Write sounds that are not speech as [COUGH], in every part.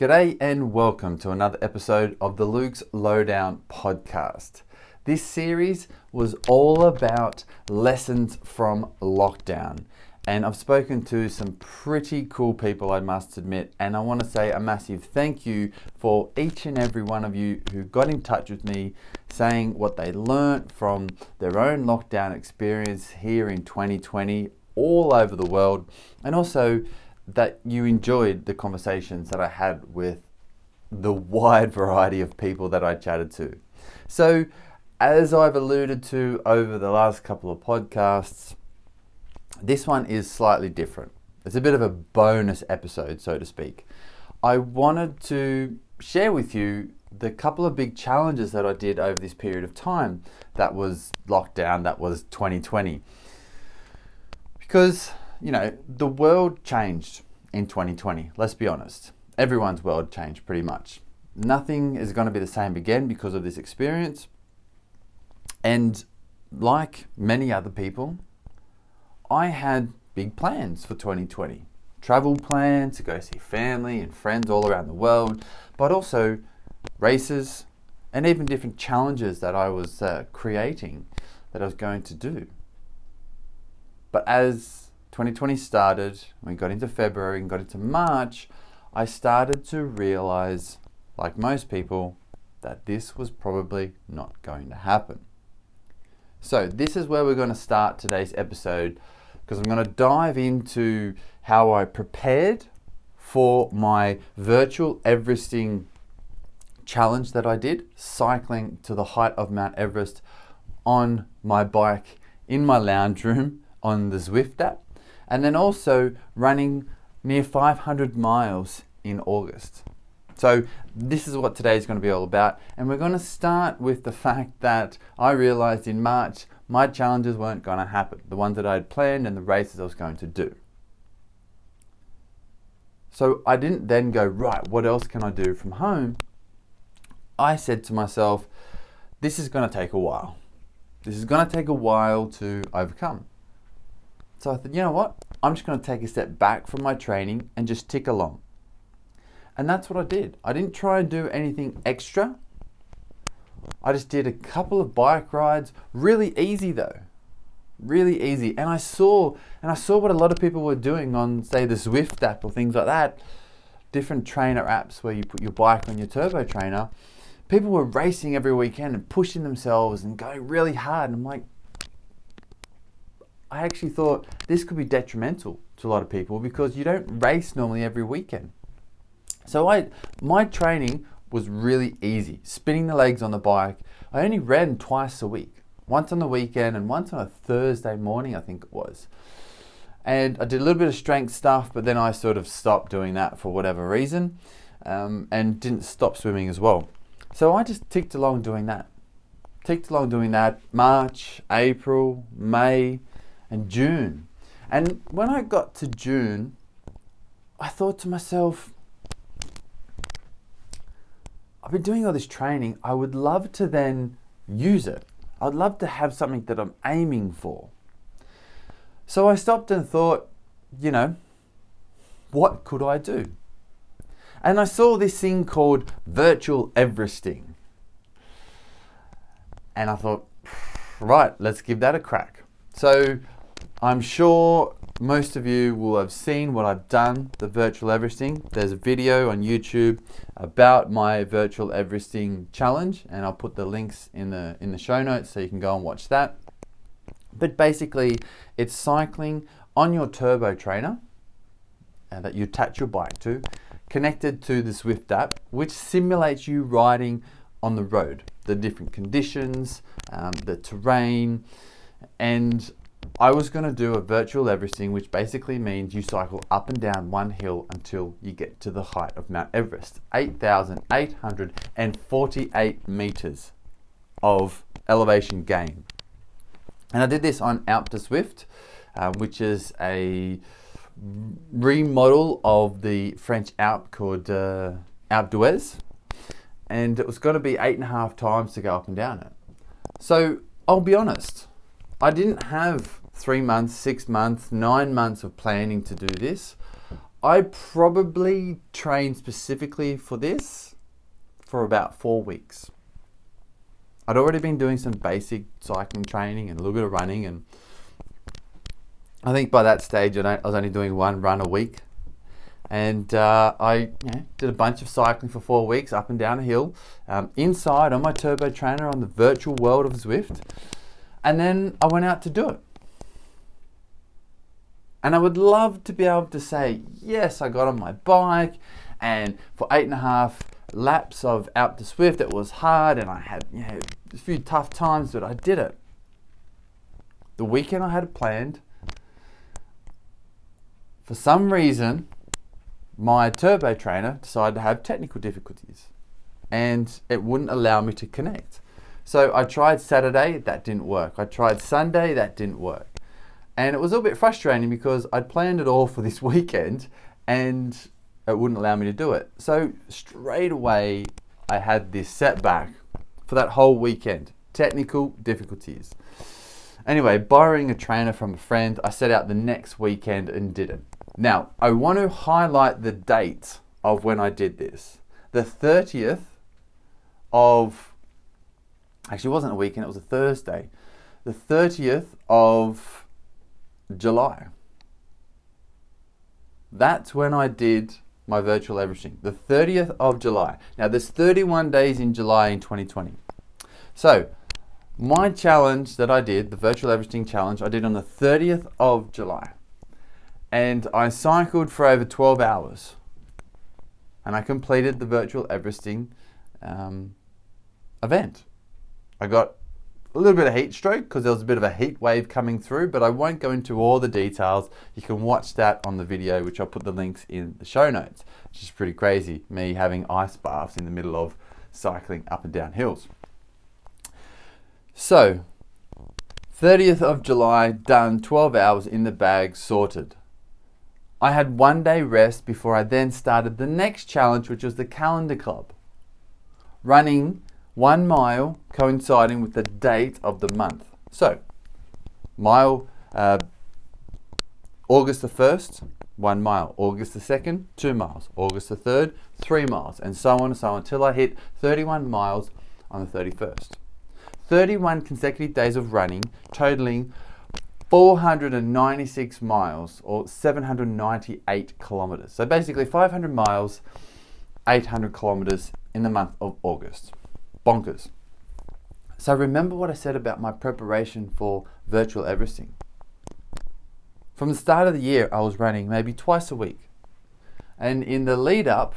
G'day and welcome to another episode of the Luke's Lowdown podcast. This series was all about lessons from lockdown. And I've spoken to some pretty cool people, I must admit. And I want to say a massive thank you for each and every one of you who got in touch with me saying what they learnt from their own lockdown experience here in 2020 all over the world. And also, that you enjoyed the conversations that I had with the wide variety of people that I chatted to. So, as I've alluded to over the last couple of podcasts, this one is slightly different. It's a bit of a bonus episode, so to speak. I wanted to share with you the couple of big challenges that I did over this period of time that was lockdown, that was 2020. Because you know, the world changed in 2020. Let's be honest. Everyone's world changed pretty much. Nothing is going to be the same again because of this experience. And like many other people, I had big plans for 2020. Travel plans to go see family and friends all around the world, but also races and even different challenges that I was uh, creating that I was going to do. But as 2020 started, we got into February and got into March, I started to realize, like most people, that this was probably not going to happen. So, this is where we're going to start today's episode because I'm going to dive into how I prepared for my virtual Everesting challenge that I did, cycling to the height of Mount Everest on my bike in my lounge room on the Zwift app and then also running near 500 miles in August. So, this is what today is going to be all about, and we're going to start with the [LAUGHS] fact that I realized in March my challenges weren't going to happen, the ones that I had planned and the races I was going to do. So, I didn't then go, right, what else can I do from home? I said to myself, this is going to take a while. This is going to take a while to overcome. So I thought, you know what? I'm just going to take a step back from my training and just tick along. And that's what I did. I didn't try and do anything extra. I just did a couple of bike rides, really easy though. Really easy. And I saw and I saw what a lot of people were doing on say the Zwift app or things like that. Different trainer apps where you put your bike on your turbo trainer. People were racing every weekend and pushing themselves and going really hard. And I'm like, I actually thought this could be detrimental to a lot of people because you don't race normally every weekend. So I my training was really easy. Spinning the legs on the bike. I only ran twice a week. Once on the weekend and once on a Thursday morning, I think it was. And I did a little bit of strength stuff, but then I sort of stopped doing that for whatever reason um, and didn't stop swimming as well. So I just ticked along doing that. Ticked along doing that March, April, May, and June. And when I got to June, I thought to myself, I've been doing all this training. I would love to then use it. I'd love to have something that I'm aiming for. So I stopped and thought, you know, what could I do? And I saw this thing called virtual Everesting. And I thought, right, let's give that a crack. So I'm sure most of you will have seen what I've done, the virtual Everesting. There's a video on YouTube about my virtual Everesting challenge, and I'll put the links in the in the show notes so you can go and watch that. But basically, it's cycling on your turbo trainer uh, that you attach your bike to, connected to the Zwift app, which simulates you riding on the road, the different conditions, um, the terrain, and I was going to do a virtual Everesting, which basically means you cycle up and down one hill until you get to the height of Mount Everest 8,848 meters of elevation gain. And I did this on Alpe du Zwift, uh, which is a remodel of the French Alp called uh, Alpe d'Huez. And it was going to be eight and a half times to go up and down it. So I'll be honest, I didn't have three months, six months, nine months of planning to do this. I probably trained specifically for this for about four weeks. I'd already been doing some basic cycling training and a little bit of running, and I think by that stage I was only doing one run a week. And uh, I you know, did a bunch of cycling for four weeks up and down a hill, um, inside on my turbo trainer on the virtual world of Zwift. And then I went out to do it. And I would love to be able to say, yes, I got on my bike, and for eight and a half laps of Alpe du Zwift, it was hard, and I had you know, a few tough times, but I did it. The weekend I had planned, for some reason, my turbo trainer decided to have technical difficulties, and it wouldn't allow me to connect. So I tried Saturday, that didn't work. I tried Sunday, that didn't work. And it was a little bit frustrating because I'd planned it all for this [LAUGHS] weekend and it wouldn't allow me to do it. So straight away, I had this setback for that whole weekend. Technical difficulties. Anyway, borrowing a trainer from a friend, I set out the next weekend and did it. Now, I want to highlight the date of when I did this. The 30th of, actually, wasn't a weekend, it was a Thursday. The 30th of July. That's when I did my virtual Everesting, the 30th of July. Now, there's 31 days in July in 2020. So, my challenge that I did, the virtual Everesting challenge, I did on the 30th of July. And I cycled for over 12 hours. And I completed the virtual Everesting um, event. I got a little bit of heat stroke because there was a bit of a heat wave coming through, but I won't go into all the details. You can watch that on the video, which I'll put the links in the show notes, which is pretty crazy, me having ice baths in the middle of cycling up and down hills. So, 30th of July, done, 12 hours in the bag, sorted. I had one day rest before I then started the next challenge, which was the Calendar Club. Running one mile coinciding with the date of the month. So, mile uh, August the 1st, one mile. August the 2nd, two miles. August the 3rd, three miles. And so on and so on until I hit 31 miles on the 31st. 31 consecutive days of running, totaling 496 miles or 798 kilometers. So basically 500 miles, 800 kilometers in the month of August bonkers. So remember what I said about my preparation for virtual Everesting. From the start of the year, I was running maybe twice a week. And in the lead up,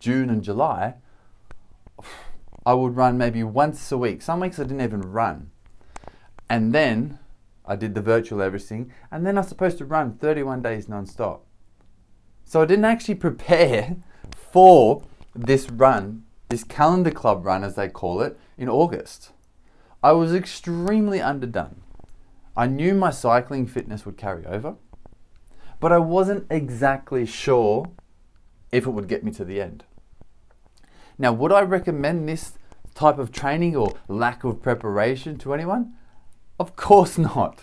June and July, I would run maybe once a week. Some weeks I didn't even run. And then I did the virtual Everesting, and then I was supposed to run 31 days non-stop. So I didn't actually [LAUGHS] prepare for this run this calendar club run, as they call it, in August. I was extremely underdone. I knew my cycling fitness would carry over, but I wasn't exactly sure if it would get me to the end. Now, would I recommend this type of training or lack of preparation to anyone? Of course not.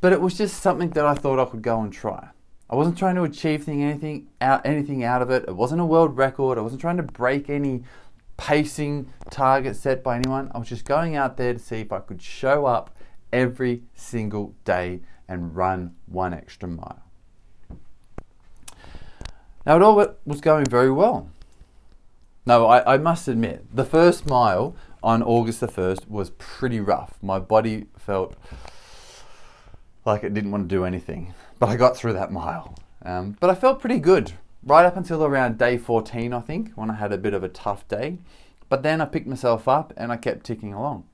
But it was just something that I thought I could go and try. I wasn't trying to achieve anything out anything out of it. It wasn't a world record. I wasn't trying to break any pacing target set by anyone. I was just going out there to see if I could show up every single day and run one extra mile. Now it all was going very well. No, I, I must admit, the first mile on August the 1st was pretty rough. My body felt like it didn't want to do anything but I got through that mile. Um, but I felt pretty good right up until around day 14, I think, when I had a bit of a tough day. But then I picked myself up and I kept ticking along.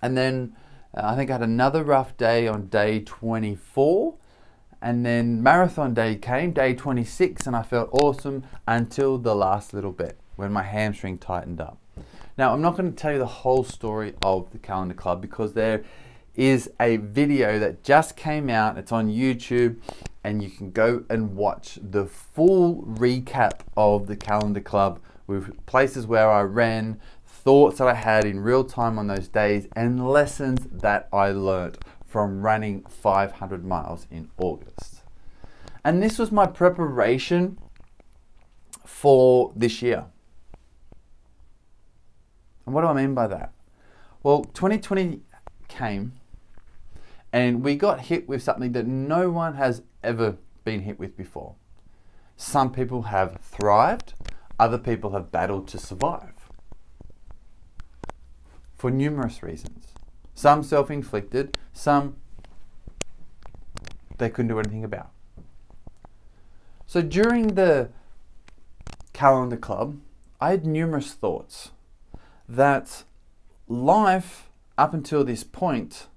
And then uh, I think I had another rough day on day 24. And then marathon day came, day 26, and I felt awesome until the last little bit when my hamstring tightened up. Now, I'm not going to tell you the whole story of the Calendar Club because there is a video that just came out. It's on YouTube, and you can go and watch the full recap of the Calendar Club with places where I ran, thoughts that I had in real time on those days, and lessons that I learnt from running 500 miles in August. And this was my preparation for this year. And what do I mean by that? Well, 2020 came and we got hit with something that no one has ever been hit with before. Some people have thrived, other people have battled to survive for numerous reasons. Some self inflicted, some they couldn't do anything about. So during the calendar club, I had numerous thoughts that life up until this point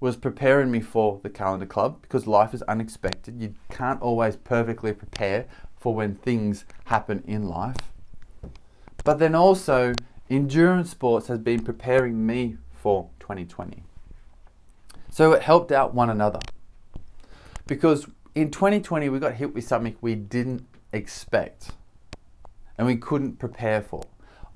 was preparing me for the calendar club because life is unexpected. You can't always perfectly prepare for when things happen in life. But then also, endurance sports has been preparing me for 2020. So it helped out one another. Because in 2020, we got hit with something we didn't expect and we couldn't prepare for.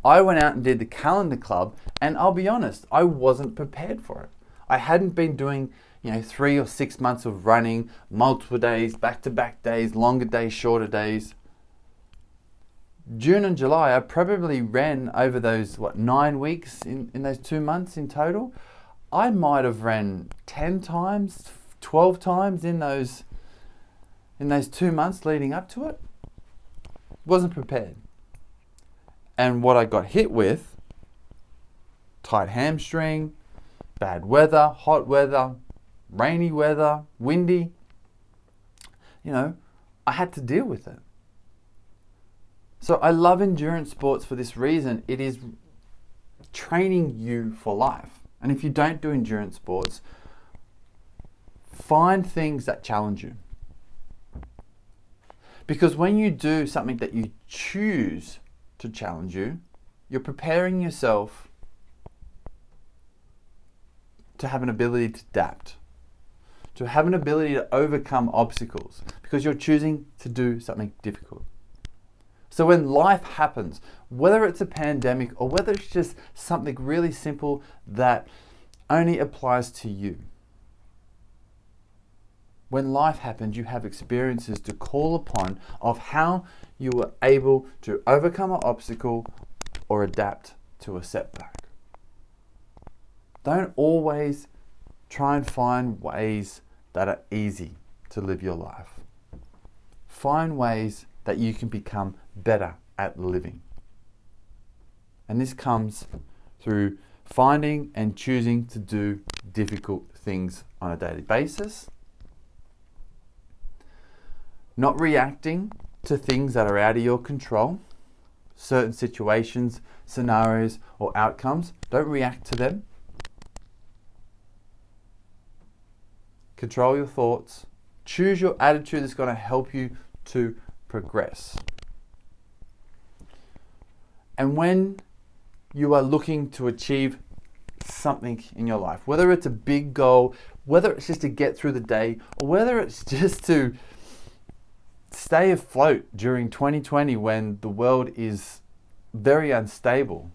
I went out and did the calendar club, and I'll be honest, I wasn't prepared for it. I hadn't been doing, you know, three or six months of running, multiple days, back to back days, longer days, shorter days. June and July, I probably ran over those, what, nine weeks in, in those two months in total. I might have ran 10 times, 12 times in those in those two months leading up to it. Wasn't prepared. And what I got hit with tight hamstring, bad weather, hot weather, rainy weather, windy. You know, I had to deal with it. So I love endurance sports for this reason. It is training you for life. And if you don't do endurance sports, find things that challenge you. Because when you do something that you choose to challenge you, you're preparing yourself to have an ability to adapt, to have an ability to overcome obstacles, because you're choosing to do something difficult. So when life happens, whether it's a pandemic or whether it's just something really simple that only applies to you, when life happens, you have experiences to call upon of how you were able to overcome an obstacle or adapt to a setback. Don't always try and find ways that are easy to live your life. Find ways that you can become better at living. And this comes through finding and choosing to do difficult things on a daily basis not reacting to things that are out of your control, certain situations, scenarios, or outcomes. Don't react to them. Control your thoughts. Choose your attitude that's going to help you to progress. And when you are looking to achieve something in your life, whether it's a big goal, whether it's just to get through the day, or whether it's [LAUGHS] just to stay afloat during 2020 when the world is very unstable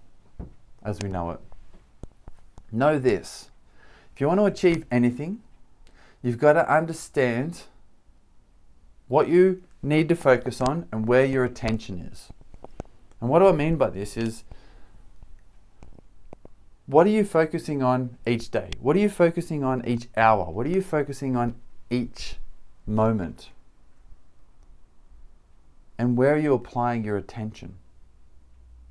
as we know it. Know this if you want to achieve anything, you've got to understand what you need to focus on and where your attention is. And what do I mean by this is what are you focusing on each day? What are you focusing on each hour? What are you focusing on each moment? and where are you applying your attention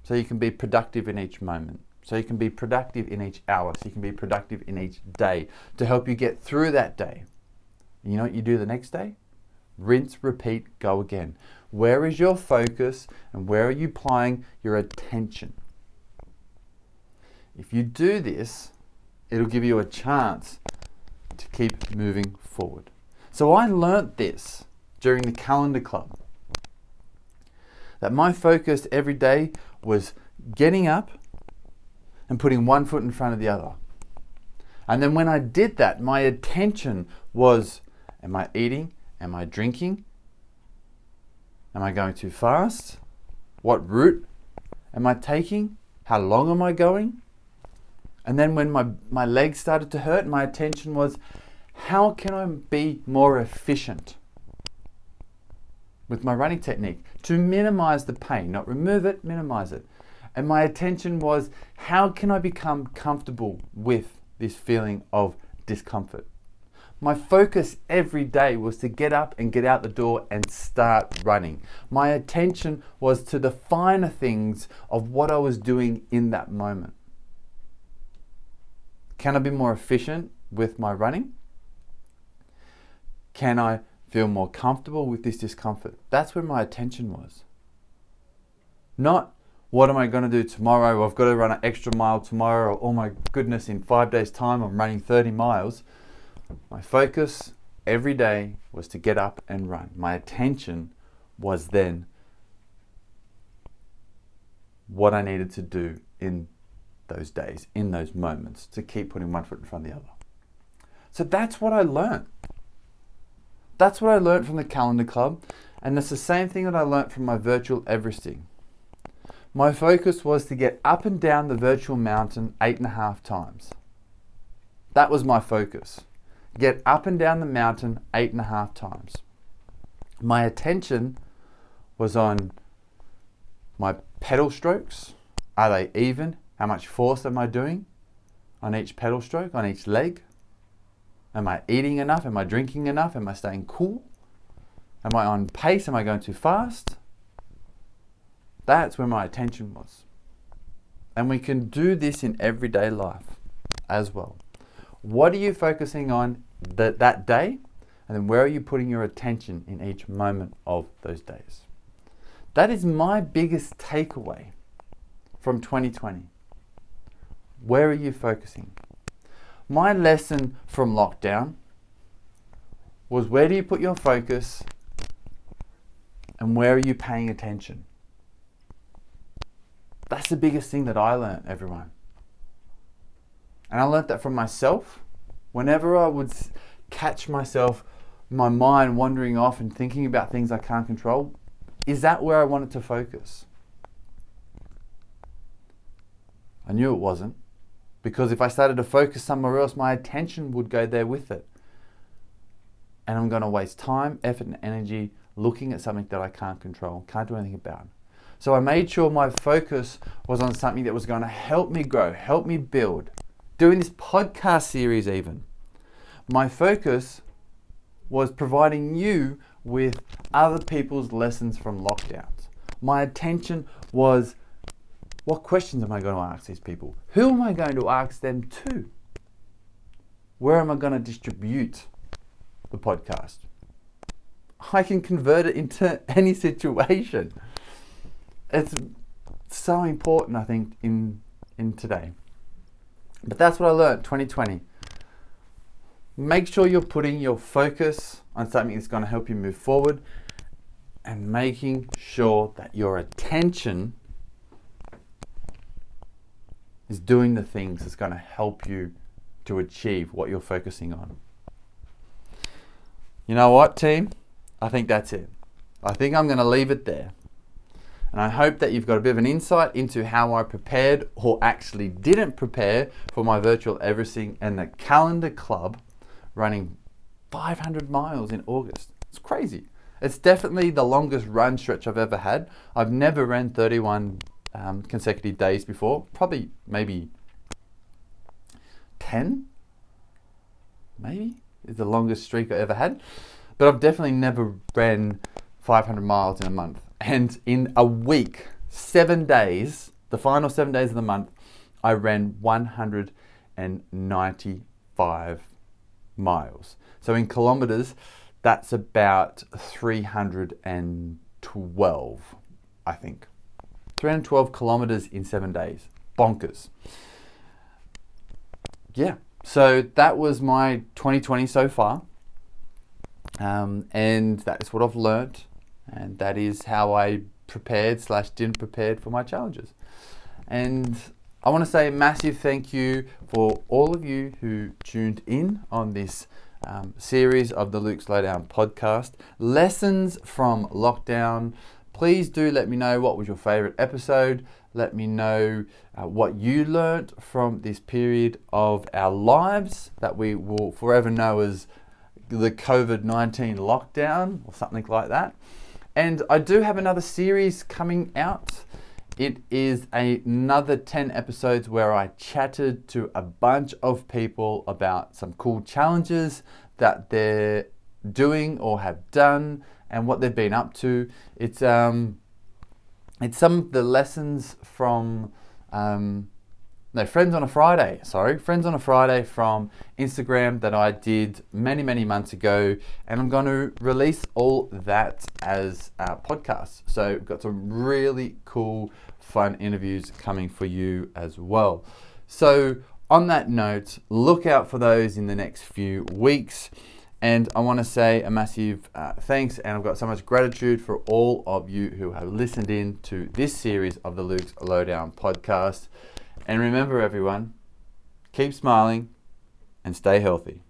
so you can be productive in each moment so you can be productive in each hour. So you can be productive in each day. To help you get through that day you know what you do the next day? Rinse repeat go again. Where is your focus and where are you applying your attention? If you do this it'll give you a chance to keep moving forward. So i learnt this during the calendar club that my focus every day was getting up and putting one foot in front of the other. And then when I did that, my attention was Am I eating? Am I drinking? Am I going too fast? What route am I taking? How long am I going? And then when my, my legs started to hurt, my attention was How can I be more efficient? with my running technique to minimize the pain, not remove it, minimize it. And my attention was how can I become comfortable with this feeling of discomfort? My focus every day was to get up and get out the door and start running. My attention was to the finer things of what I was doing in that moment. Can I be more efficient with my running? Can I feel more comfortable with this discomfort? That's where my attention was. Not what am I going to do tomorrow? I've got to run an extra mile tomorrow. Or, oh my goodness, in five days' time, I'm running 30 miles. My focus every day was to get up and run. My attention was then what I needed to do in those days, in those moments, to keep putting one foot in front of the other. So that's what I learned. That's what I learned from the Calendar Club, and it's the same thing that I learned from my virtual Everesting. My focus was to get up and down the virtual mountain eight and a half times. That was my focus. Get up and down the mountain eight and a half times. My attention was on my pedal strokes. Are they even? How much force am I doing on each pedal stroke, on each leg? Am I eating enough? Am I drinking enough? Am I staying cool? Am I on pace? Am I going too fast? That's where my attention was. And we can do this in everyday life as well. What are you focusing on that, day? And then where are you putting your attention in each moment of those days? That is my biggest takeaway from 2020. Where are you focusing? My lesson from lockdown was where do you put your focus and where are you paying attention? That's the biggest thing that I learned, everyone. And I learned that from myself. Whenever I would catch myself, my mind wandering off and thinking about things I can't control, is that where I wanted to focus? I knew it wasn't. Because if I started to focus somewhere else, my attention would go there with it. And I'm going to waste time, effort, and energy looking at something that I can't control, can't do anything about. So I made sure my focus was on something that was going to help me grow, help me build. Doing this podcast series, even. My focus was providing you with other people's lessons from lockdowns. My attention was what questions am I going to ask these people? Who am I going to ask them to? Where am I going to distribute the podcast? I can convert it into [LAUGHS] any situation. It's so important, I think, in in today. But that's what I learned 2020. Make sure you're putting your focus on something that's going to help you move forward and making sure that your attention is doing the things that's going to help you to achieve what you're focusing on. You know what, team? I think that's it. I think I'm going to leave it there. And I hope that you've got a bit of an insight into how I prepared or actually didn't prepare for my virtual Everesting and the Calendar Club running 500 miles in August. It's crazy. It's definitely the longest run stretch I've ever had. I've never ran 31 um, consecutive days before. Probably maybe 10, maybe, is the longest streak I ever had. But I've definitely never ran 500 miles in a month. And in a week, seven days, the final seven days of the month, I ran 195 miles. So in kilometers, that's about 312, I think. 312 kilometers in seven days. Bonkers. Yeah, so that was my 2020 so far. Um, and that is what I've learned. And that is how I prepared slash didn't prepared for my challenges. And I want to say a massive thank you for all of you who tuned in on this um, series of the Luke's Lowdown podcast. Lessons from lockdown Please do let me know what was your favorite episode. Let me know uh, what you learnt from this period of our lives that we will forever know as the COVID 19 lockdown or something like that. And I do have another series coming out. It is another 10 episodes where I chatted to a bunch of people about some cool challenges that they're doing or have done and what they've been up to. It's um, it's some of the lessons from um, no friends on a Friday. Sorry, friends on a Friday from Instagram that I did many many months ago, and I'm going to release all that as a podcast. So we've got some really cool, fun interviews coming for you as well. So on that note, look out for those in the next few weeks. And I want to say a massive uh, thanks, and I've got so much gratitude for all of you who have listened in to this series of the Luke's Lowdown podcast. And remember, everyone, keep smiling and stay healthy.